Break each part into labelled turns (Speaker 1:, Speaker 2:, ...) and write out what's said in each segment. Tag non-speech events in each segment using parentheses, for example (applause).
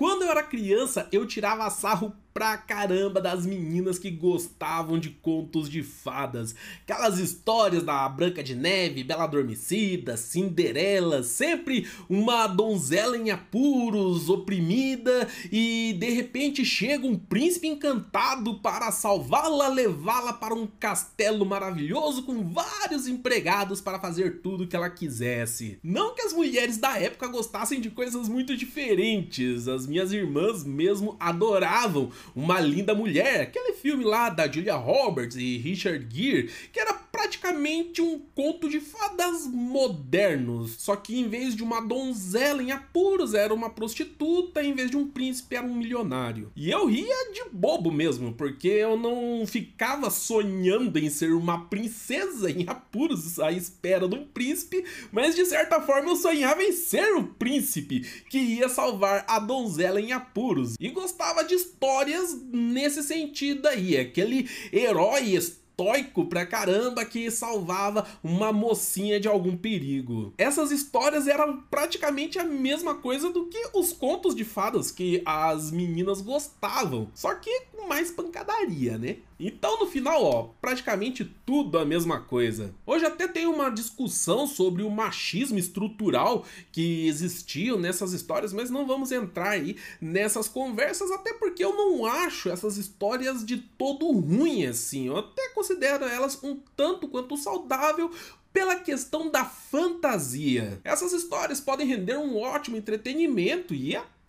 Speaker 1: Quando eu era criança, eu tirava sarro pra caramba das meninas que gostavam de contos de fadas. Aquelas histórias da Branca de Neve, Bela Adormecida, Cinderela, sempre uma donzela em apuros, oprimida e de repente chega um príncipe encantado para salvá-la, levá-la para um castelo maravilhoso com vários empregados para fazer tudo que ela quisesse. Não que as mulheres da época gostassem de coisas muito diferentes, as minhas irmãs mesmo adoravam uma Linda Mulher, aquele filme lá da Julia Roberts e Richard Gere, que era praticamente um conto de fadas modernos, só que em vez de uma donzela em apuros era uma prostituta, em vez de um príncipe era um milionário. E eu ria de bobo mesmo, porque eu não ficava sonhando em ser uma princesa em apuros à espera de um príncipe, mas de certa forma eu sonhava em ser o príncipe que ia salvar a donzela em apuros. E gostava de histórias nesse sentido aí, aquele herói estoico pra caramba que salvava uma mocinha de algum perigo. Essas histórias eram praticamente a mesma coisa do que os contos de fadas que as meninas gostavam, só que mais pancadaria, né? Então no final, ó, praticamente tudo a mesma coisa. Hoje até tem uma discussão sobre o machismo estrutural que existiu nessas histórias, mas não vamos entrar aí nessas conversas, até porque eu não acho essas histórias de todo ruim assim. Eu até considero elas um tanto quanto saudável pela questão da fantasia. Essas histórias podem render um ótimo entretenimento e até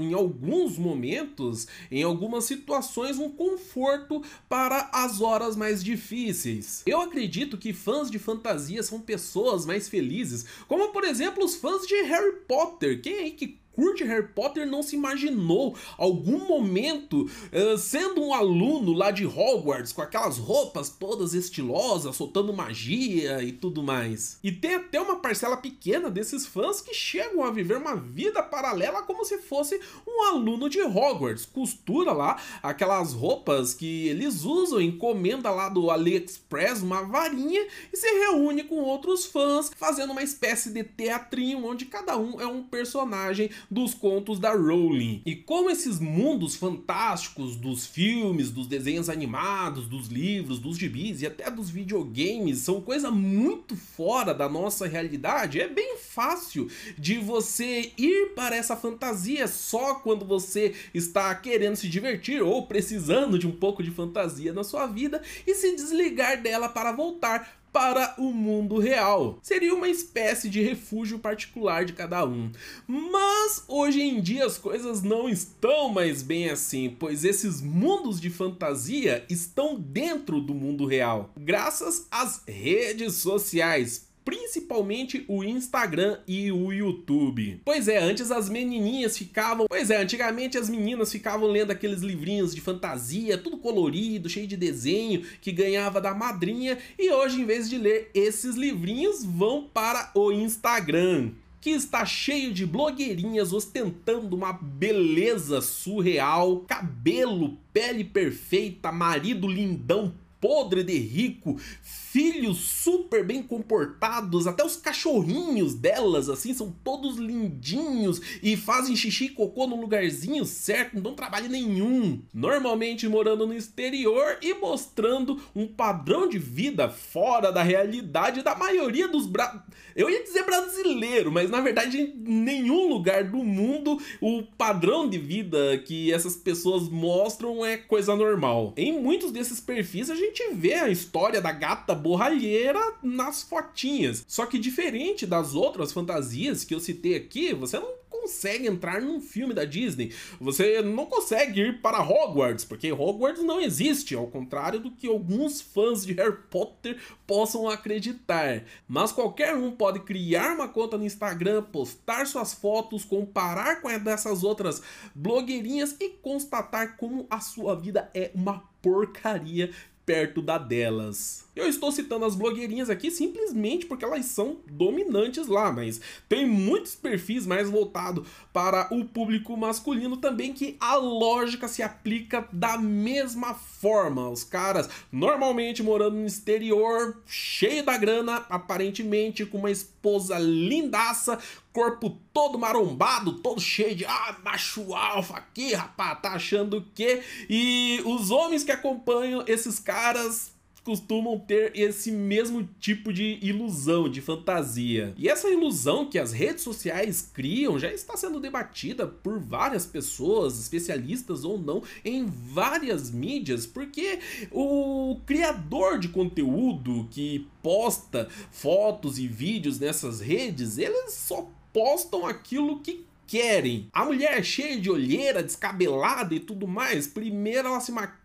Speaker 1: em alguns momentos, em algumas situações, um conforto para as horas mais difíceis. Eu acredito que fãs de fantasia são pessoas mais felizes, como por exemplo os fãs de Harry Potter. Quem aí que curte Harry Potter não se imaginou algum momento uh, sendo um aluno lá de Hogwarts com aquelas roupas todas estilosas, soltando magia e tudo mais. E tem até uma parcela pequena desses fãs que chegam a viver uma vida paralela como se fosse um aluno de Hogwarts. Costura lá aquelas roupas que eles usam, encomenda lá do AliExpress uma varinha e se reúne com outros fãs fazendo uma espécie de teatrinho onde cada um é um personagem dos contos da Rowling. E como esses mundos fantásticos dos filmes, dos desenhos animados, dos livros, dos gibis e até dos videogames são coisa muito fora da nossa realidade, é bem fácil de você ir para essa fantasia só quando você está querendo se divertir ou precisando de um pouco de fantasia na sua vida e se desligar dela para voltar para o mundo real. Seria uma espécie de refúgio particular de cada um. Mas hoje em dia as coisas não estão mais bem assim, pois esses mundos de fantasia estão dentro do mundo real, graças às redes sociais principalmente o Instagram e o YouTube. Pois é, antes as menininhas ficavam, pois é, antigamente as meninas ficavam lendo aqueles livrinhos de fantasia, tudo colorido, cheio de desenho, que ganhava da madrinha, e hoje em vez de ler esses livrinhos, vão para o Instagram que está cheio de blogueirinhas ostentando uma beleza surreal, cabelo, pele perfeita, marido lindão, podre de rico, filhos super bem comportados, até os cachorrinhos delas, assim, são todos lindinhos e fazem xixi e cocô no lugarzinho certo, não dão trabalho nenhum. Normalmente morando no exterior e mostrando um padrão de vida fora da realidade da maioria dos bra... Eu ia dizer brasileiro, mas na verdade em nenhum lugar do mundo o padrão de vida que essas pessoas mostram é coisa normal. Em muitos desses perfis a gente vê a história da gata borralheira nas fotinhas. Só que diferente das outras fantasias que eu citei aqui, você não consegue entrar num filme da Disney. Você não consegue ir para Hogwarts, porque Hogwarts não existe, ao contrário do que alguns fãs de Harry Potter possam acreditar. Mas qualquer um pode criar uma conta no Instagram, postar suas fotos, comparar com a dessas outras blogueirinhas e constatar como a sua vida é uma porcaria perto da delas. Eu estou citando as blogueirinhas aqui simplesmente porque elas são dominantes lá, mas tem muitos perfis mais voltados para o público masculino também que a lógica se aplica da mesma forma. Os caras normalmente morando no exterior, cheio da grana, aparentemente com uma esposa lindaça, corpo todo marombado, todo cheio de ah, macho alfa aqui, rapaz, tá achando que? E os homens que acompanham esses caras costumam ter esse mesmo tipo de ilusão, de fantasia. E essa ilusão que as redes sociais criam já está sendo debatida por várias pessoas, especialistas ou não, em várias mídias, porque o criador de conteúdo que posta fotos e vídeos nessas redes, eles só postam aquilo que querem. A mulher cheia de olheira, descabelada e tudo mais, primeiro ela se maquia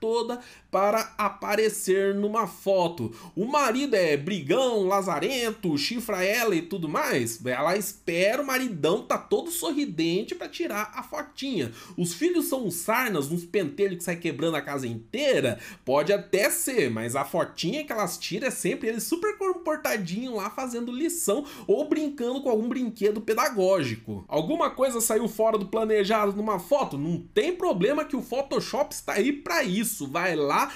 Speaker 1: toda para aparecer numa foto. O marido é brigão, lazarento, chifra ela e tudo mais. Ela espera o maridão tá todo sorridente para tirar a fotinha. Os filhos são uns sarnas, uns pentelhos que sai quebrando a casa inteira. Pode até ser, mas a fotinha que elas tiram é sempre ele super comportadinho lá fazendo lição ou brincando com algum brinquedo pedagógico. Alguma coisa saiu fora do planejado numa foto? Não tem problema que o Photoshop está aí para isso. Vai lá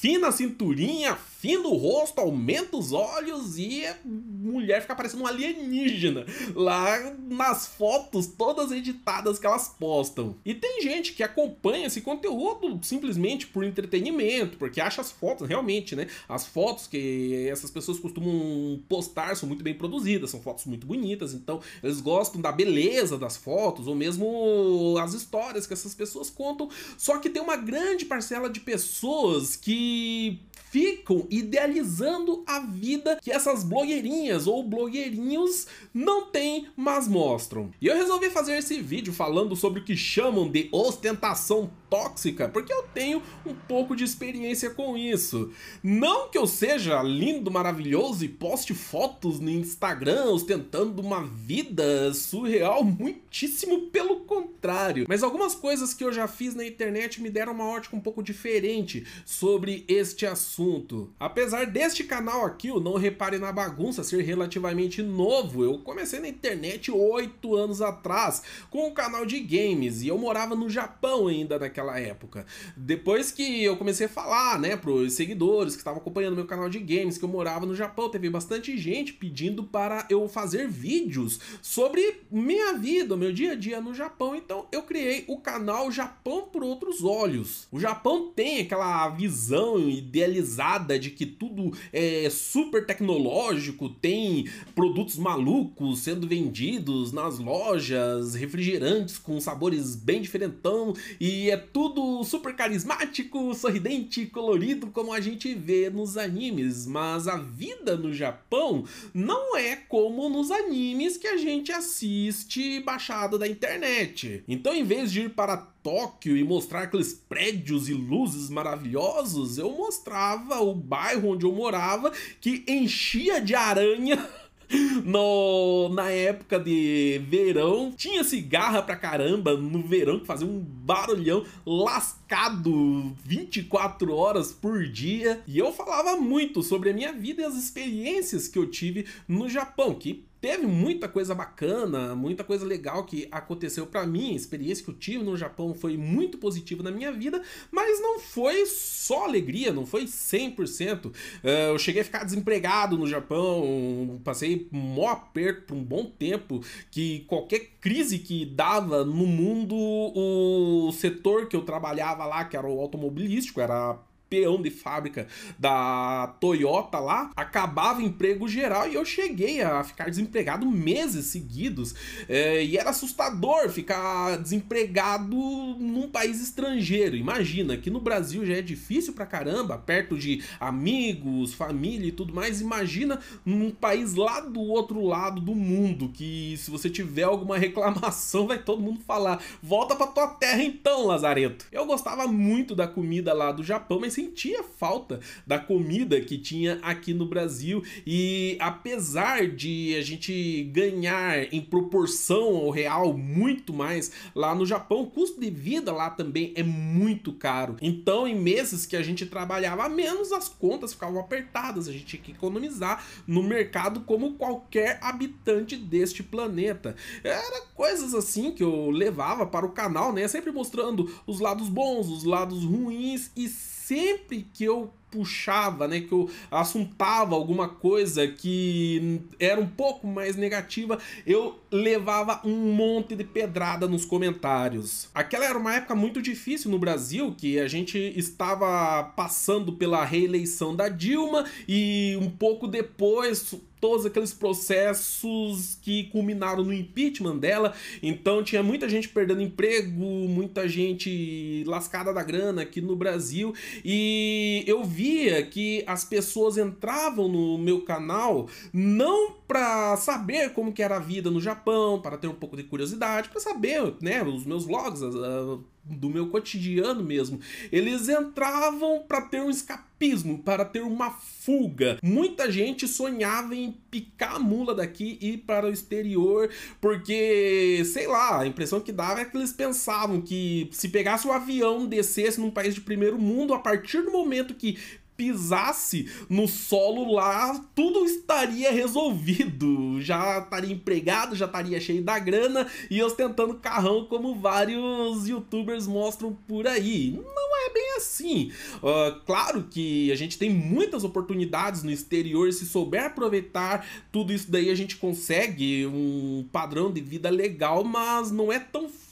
Speaker 1: afina a cinturinha, afina o rosto, aumenta os olhos e a mulher fica parecendo um alienígena lá nas fotos todas editadas que elas postam. E tem gente que acompanha esse conteúdo simplesmente por entretenimento, porque acha as fotos, realmente, né? As fotos que essas pessoas costumam postar são muito bem produzidas, são fotos muito bonitas, então eles gostam da beleza das fotos, ou mesmo as histórias que essas pessoas contam. Só que tem uma grande parcela de pessoas que ficam idealizando a vida que essas blogueirinhas ou blogueirinhos não têm, mas mostram. E eu resolvi fazer esse vídeo falando sobre o que chamam de ostentação tóxica, porque eu tenho um pouco de experiência com isso. Não que eu seja lindo, maravilhoso e poste fotos no Instagram ostentando uma vida surreal, muitíssimo pelo contrário. Mas algumas coisas que eu já fiz na internet me deram uma ótica um pouco diferente sobre este assunto. Apesar deste canal aqui, o Não Repare na Bagunça, ser relativamente novo, eu comecei na internet oito anos atrás com um canal de games e eu morava no Japão ainda naquela naquela época. Depois que eu comecei a falar, né, pros seguidores que estavam acompanhando meu canal de games, que eu morava no Japão, teve bastante gente pedindo para eu fazer vídeos sobre minha vida, meu dia a dia no Japão. Então eu criei o canal Japão por Outros Olhos. O Japão tem aquela visão idealizada de que tudo é super tecnológico, tem produtos malucos sendo vendidos nas lojas, refrigerantes com sabores bem diferentão e é tudo super carismático, sorridente, colorido, como a gente vê nos animes. Mas a vida no Japão não é como nos animes que a gente assiste baixado da internet. Então, em vez de ir para Tóquio e mostrar aqueles prédios e luzes maravilhosos, eu mostrava o bairro onde eu morava que enchia de aranha (laughs) (laughs) no, na época de verão, tinha cigarra pra caramba no verão, que fazia um barulhão lascado 24 horas por dia. E eu falava muito sobre a minha vida e as experiências que eu tive no Japão, que teve muita coisa bacana, muita coisa legal que aconteceu para mim. A experiência que eu tive no Japão foi muito positiva na minha vida, mas não foi só alegria, não foi 100%. Eh, eu cheguei a ficar desempregado no Japão, passei maior aperto por um bom tempo, que qualquer crise que dava no mundo, o setor que eu trabalhava lá, que era o automobilístico, era peão de fábrica da Toyota lá, acabava emprego geral e eu cheguei a ficar desempregado meses seguidos. É, e era assustador ficar desempregado num país estrangeiro. Imagina, que no Brasil já é difícil pra caramba, perto de amigos, família e tudo mais. Imagina num país lá do outro lado do mundo, que se você tiver alguma reclamação, (laughs) vai todo mundo falar: volta pra tua terra então, Lazareto. Eu gostava muito da comida lá do Japão, mas sentia falta da comida que tinha aqui no Brasil e apesar de a gente ganhar em proporção ao real muito mais lá no Japão, o custo de vida lá também é muito caro. Então, em meses que a gente trabalhava menos, as contas ficavam apertadas, a gente tinha que economizar no mercado como qualquer habitante deste planeta. Era coisas assim que eu levava para o canal, né? Sempre mostrando os lados bons, os lados ruins e sempre que eu puxava, né, que eu assuntava alguma coisa que era um pouco mais negativa, eu levava um monte de pedrada nos comentários. Aquela era uma época muito difícil no Brasil, que a gente estava passando pela reeleição da Dilma e um pouco depois todos aqueles processos que culminaram no impeachment dela. Então tinha muita gente perdendo emprego, muita gente lascada da grana aqui no Brasil. E eu via que as pessoas entravam no meu canal não para saber como que era a vida no Japão, para ter um pouco de curiosidade, para saber, né, os meus vlogs, do meu cotidiano mesmo. Eles entravam para ter um escapismo, para ter uma fuga. Muita gente sonhava em picar a mula daqui e ir para o exterior, porque, sei lá, a impressão que dava é que eles pensavam que se pegasse o um avião, descesse num país de primeiro mundo, a partir do momento que pisasse no solo lá, tudo estaria resolvido. Já estaria empregado, já estaria cheio da grana e ostentando carrão como vários youtubers mostram por aí. Não é bem assim. Uh, claro que a gente tem muitas oportunidades no exterior, se souber aproveitar tudo isso daí a gente consegue um padrão de vida legal, mas não é tão fácil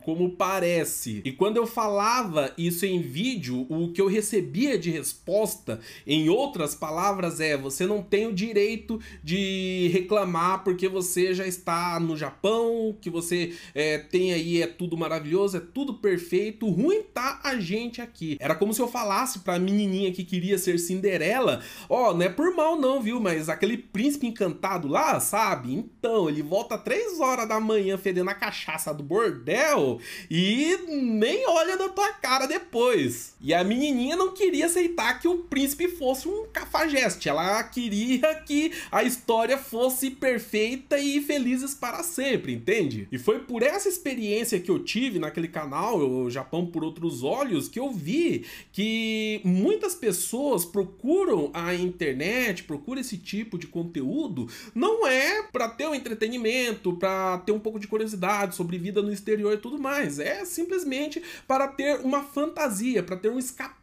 Speaker 1: como parece. E quando eu falava isso em vídeo, o que eu recebia de resposta, em outras palavras, é: você não tem o direito de reclamar porque você já está no Japão, que você é, tem aí, é tudo maravilhoso, é tudo perfeito, ruim tá a gente aqui. Era como se eu falasse pra menininha que queria ser Cinderela: ó, oh, não é por mal não, viu, mas aquele príncipe encantado lá, sabe? Então, ele volta três horas da manhã fedendo a cachaça do bordel e nem olha na tua cara depois. E a menininha não queria aceitar que o príncipe fosse um cafajeste. Ela queria que a história fosse perfeita e felizes para sempre, entende? E foi por essa experiência que eu tive naquele canal, o Japão por Outros Olhos, que eu vi que muitas pessoas procuram a internet, procuram esse tipo de conteúdo, não é para ter um entretenimento, para ter um pouco de curiosidade sobre vida no exterior e tudo mais. É simplesmente para ter uma fantasia, para ter um escape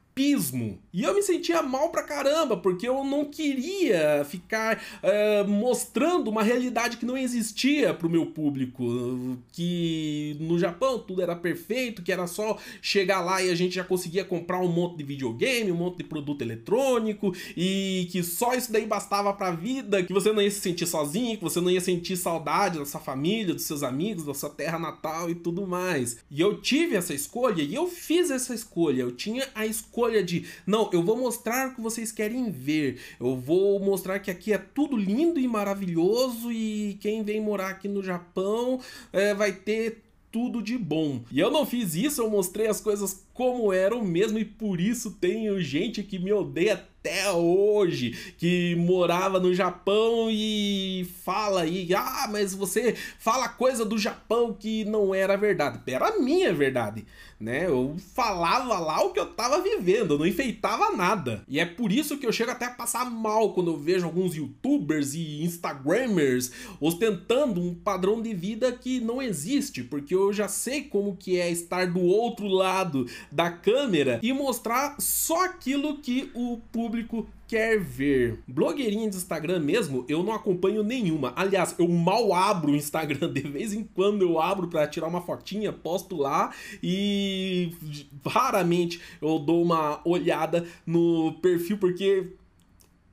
Speaker 1: E eu me sentia mal pra caramba, porque eu não queria ficar uh, mostrando uma realidade que não existia pro meu público. Que no Japão tudo era perfeito, que era só chegar lá e a gente já conseguia comprar um monte de videogame, um monte de produto eletrônico, e que só isso daí bastava pra vida, que você não ia se sentir sozinho, que você não ia sentir saudade da sua família, dos seus amigos, da sua terra natal e tudo mais. E eu tive essa escolha e eu fiz essa escolha. Eu tinha a escolha escolha de não, eu vou mostrar o que vocês querem ver. Eu vou mostrar que aqui é tudo lindo e maravilhoso e quem vem morar aqui no Japão é, vai ter tudo de bom. E eu não fiz isso, eu mostrei as coisas como eram mesmo e por isso tenho gente que me odeia até hoje, que morava no Japão e fala aí, ah, mas você fala coisa do Japão que não era verdade. Era a minha verdade, né? Eu falava lá o que eu tava vivendo, eu não enfeitava nada. E é por isso que eu chego até a passar mal quando eu vejo alguns youtubers e instagramers ostentando um padrão de vida que não existe, porque eu já sei como que é estar do outro lado da câmera e mostrar só aquilo que o público quer ver. Blogueirinha de Instagram mesmo, eu não acompanho nenhuma. Aliás, eu mal abro o Instagram. (laughs) De vez em quando eu abro para tirar uma fotinha, posto lá e raramente eu dou uma olhada no perfil porque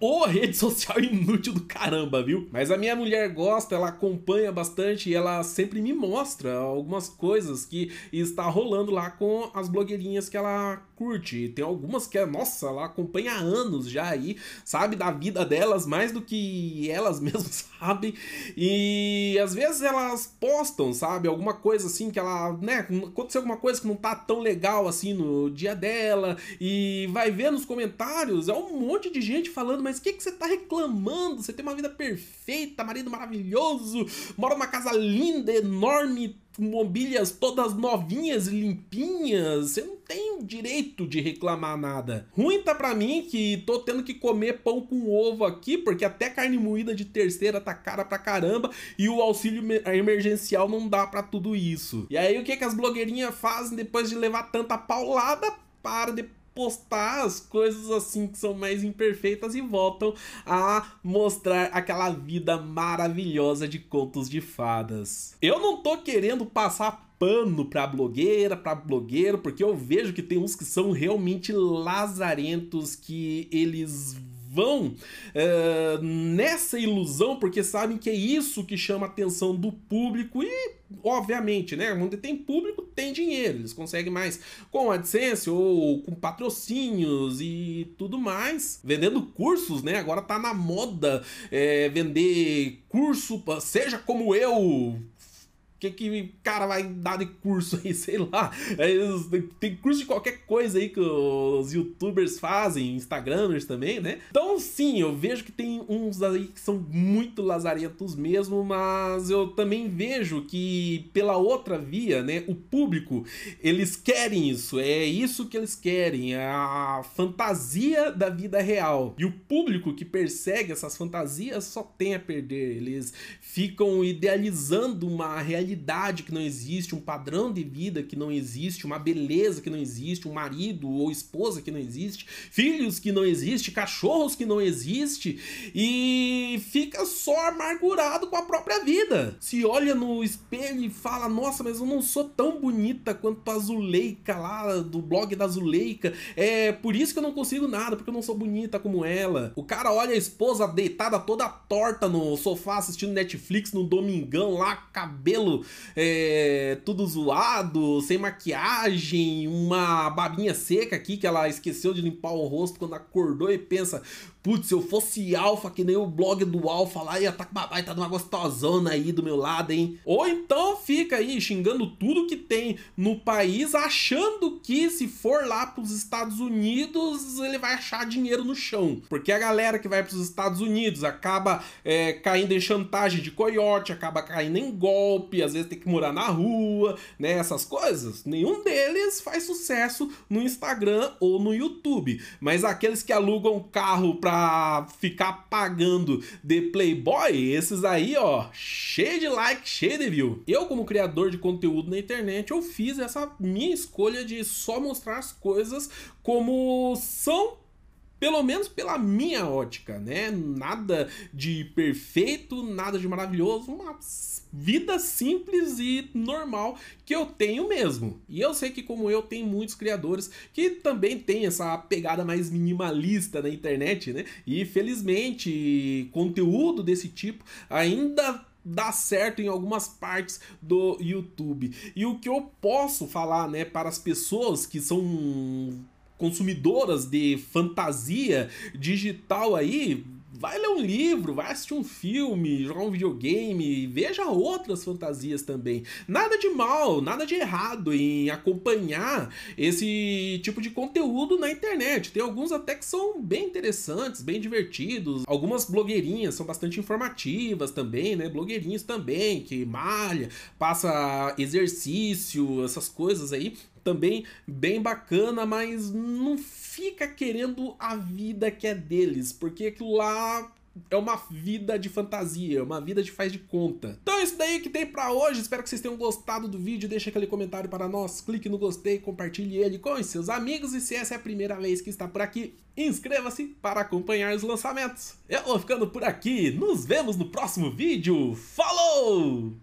Speaker 1: Ô, rede social (laughs) inútil do caramba, viu? Mas a minha mulher gosta, ela acompanha bastante e ela sempre me mostra algumas coisas que está rolando lá com as blogueirinhas que ela curte. Tem algumas que, nossa, ela acompanha há anos já aí, sabe da vida delas mais do que elas (laughs) mesmas sabem. E às vezes elas postam, sabe, alguma coisa assim que ela, né, aconteceu alguma coisa que não tá tão legal assim no dia dela e vai ver nos comentários, é um monte de gente falando, mas mas o que, que você tá reclamando? Você tem uma vida perfeita, marido maravilhoso, mora numa casa linda, enorme, mobílias todas novinhas e limpinhas. Você não tem direito de reclamar nada. Ruim tá pra mim que tô tendo que comer pão com ovo aqui, porque até carne moída de terceira tá cara pra caramba e o auxílio emergencial não dá pra tudo isso. E aí o que, que as blogueirinhas fazem depois de levar tanta paulada? Para de postar as coisas assim que são mais imperfeitas e voltam a mostrar aquela vida maravilhosa de contos de fadas. Eu não tô querendo passar pano pra blogueira, pra blogueiro, porque eu vejo que tem uns que são realmente lazarentos, que eles vão uh, nessa ilusão porque sabem que é isso que chama a atenção do público e, obviamente, né? Onde tem público, tem dinheiro. Eles conseguem mais com AdSense ou com patrocínios e tudo mais. Vendendo cursos, né? Agora tá na moda é, vender curso, seja como eu, que que cara vai dar de curso aí, (laughs) sei lá. É, tem curso de qualquer coisa aí que os youtubers fazem, instagramers também, né? Então sim, eu vejo que tem uns aí que são muito lazarentos mesmo, mas eu também vejo que pela outra via, né, o público, eles querem isso, é isso que eles querem, é a fantasia da vida real. E o público que persegue essas fantasias só tem a perder, eles ficam idealizando uma realidade realidade que não existe, um padrão de vida que não existe, uma beleza que não existe, um marido ou esposa que não existe, filhos que não existe, cachorros que não existe e fica só amargurado com a própria vida. Se olha no espelho e fala: "Nossa, mas eu não sou tão bonita quanto a Zuleika lá do blog da Zuleika. É por isso que eu não consigo nada, porque eu não sou bonita como ela". O cara olha a esposa deitada toda torta no sofá assistindo Netflix no domingão lá, cabelo é, tudo zoado, sem maquiagem, uma babinha seca aqui que ela esqueceu de limpar o rosto quando acordou e pensa: putz, se eu fosse alfa, que nem o blog do alfa lá, ia tá com uma baita de uma gostosona aí do meu lado, hein? Ou então fica aí xingando tudo que tem no país, achando que se for lá pros Estados Unidos, ele vai achar dinheiro no chão. Porque a galera que vai pros Estados Unidos acaba é, caindo em chantagem de coiote, acaba caindo em golpe, às vezes tem que morar na rua, né? Essas coisas. Nenhum deles faz sucesso no Instagram ou no YouTube. Mas aqueles que alugam carro pra pra ficar pagando de Playboy, esses aí, ó, cheio de like, cheio de view. Eu, como criador de conteúdo na internet, eu fiz essa minha escolha de só mostrar as coisas como são pelo menos pela minha ótica, né? Nada de perfeito, nada de maravilhoso, uma vida simples e normal que eu tenho mesmo. E eu sei que como eu tem muitos criadores que também tem essa pegada mais minimalista na internet, né? E felizmente conteúdo desse tipo ainda dá certo em algumas partes do YouTube. E o que eu posso falar, né, para as pessoas que são consumidoras de fantasia digital aí, vai ler um livro, vai assistir um filme, jogar um videogame, veja outras fantasias também. Nada de mal, nada de errado em acompanhar esse tipo de conteúdo na internet. Tem alguns até que são bem interessantes, bem divertidos. Algumas blogueirinhas são bastante informativas também, né? Blogueirinhos também, que malha, passa exercício, essas coisas aí também bem bacana, mas não fica querendo a vida que é deles, porque aquilo lá é uma vida de fantasia, uma vida de faz de conta. Então é isso daí que tem para hoje. Espero que vocês tenham gostado do vídeo. Deixa aquele comentário para nós, clique no gostei, compartilhe ele com os seus amigos. E se essa é a primeira vez que está por aqui, inscreva-se para acompanhar os lançamentos. Eu vou ficando por aqui. Nos vemos no próximo vídeo. Falou!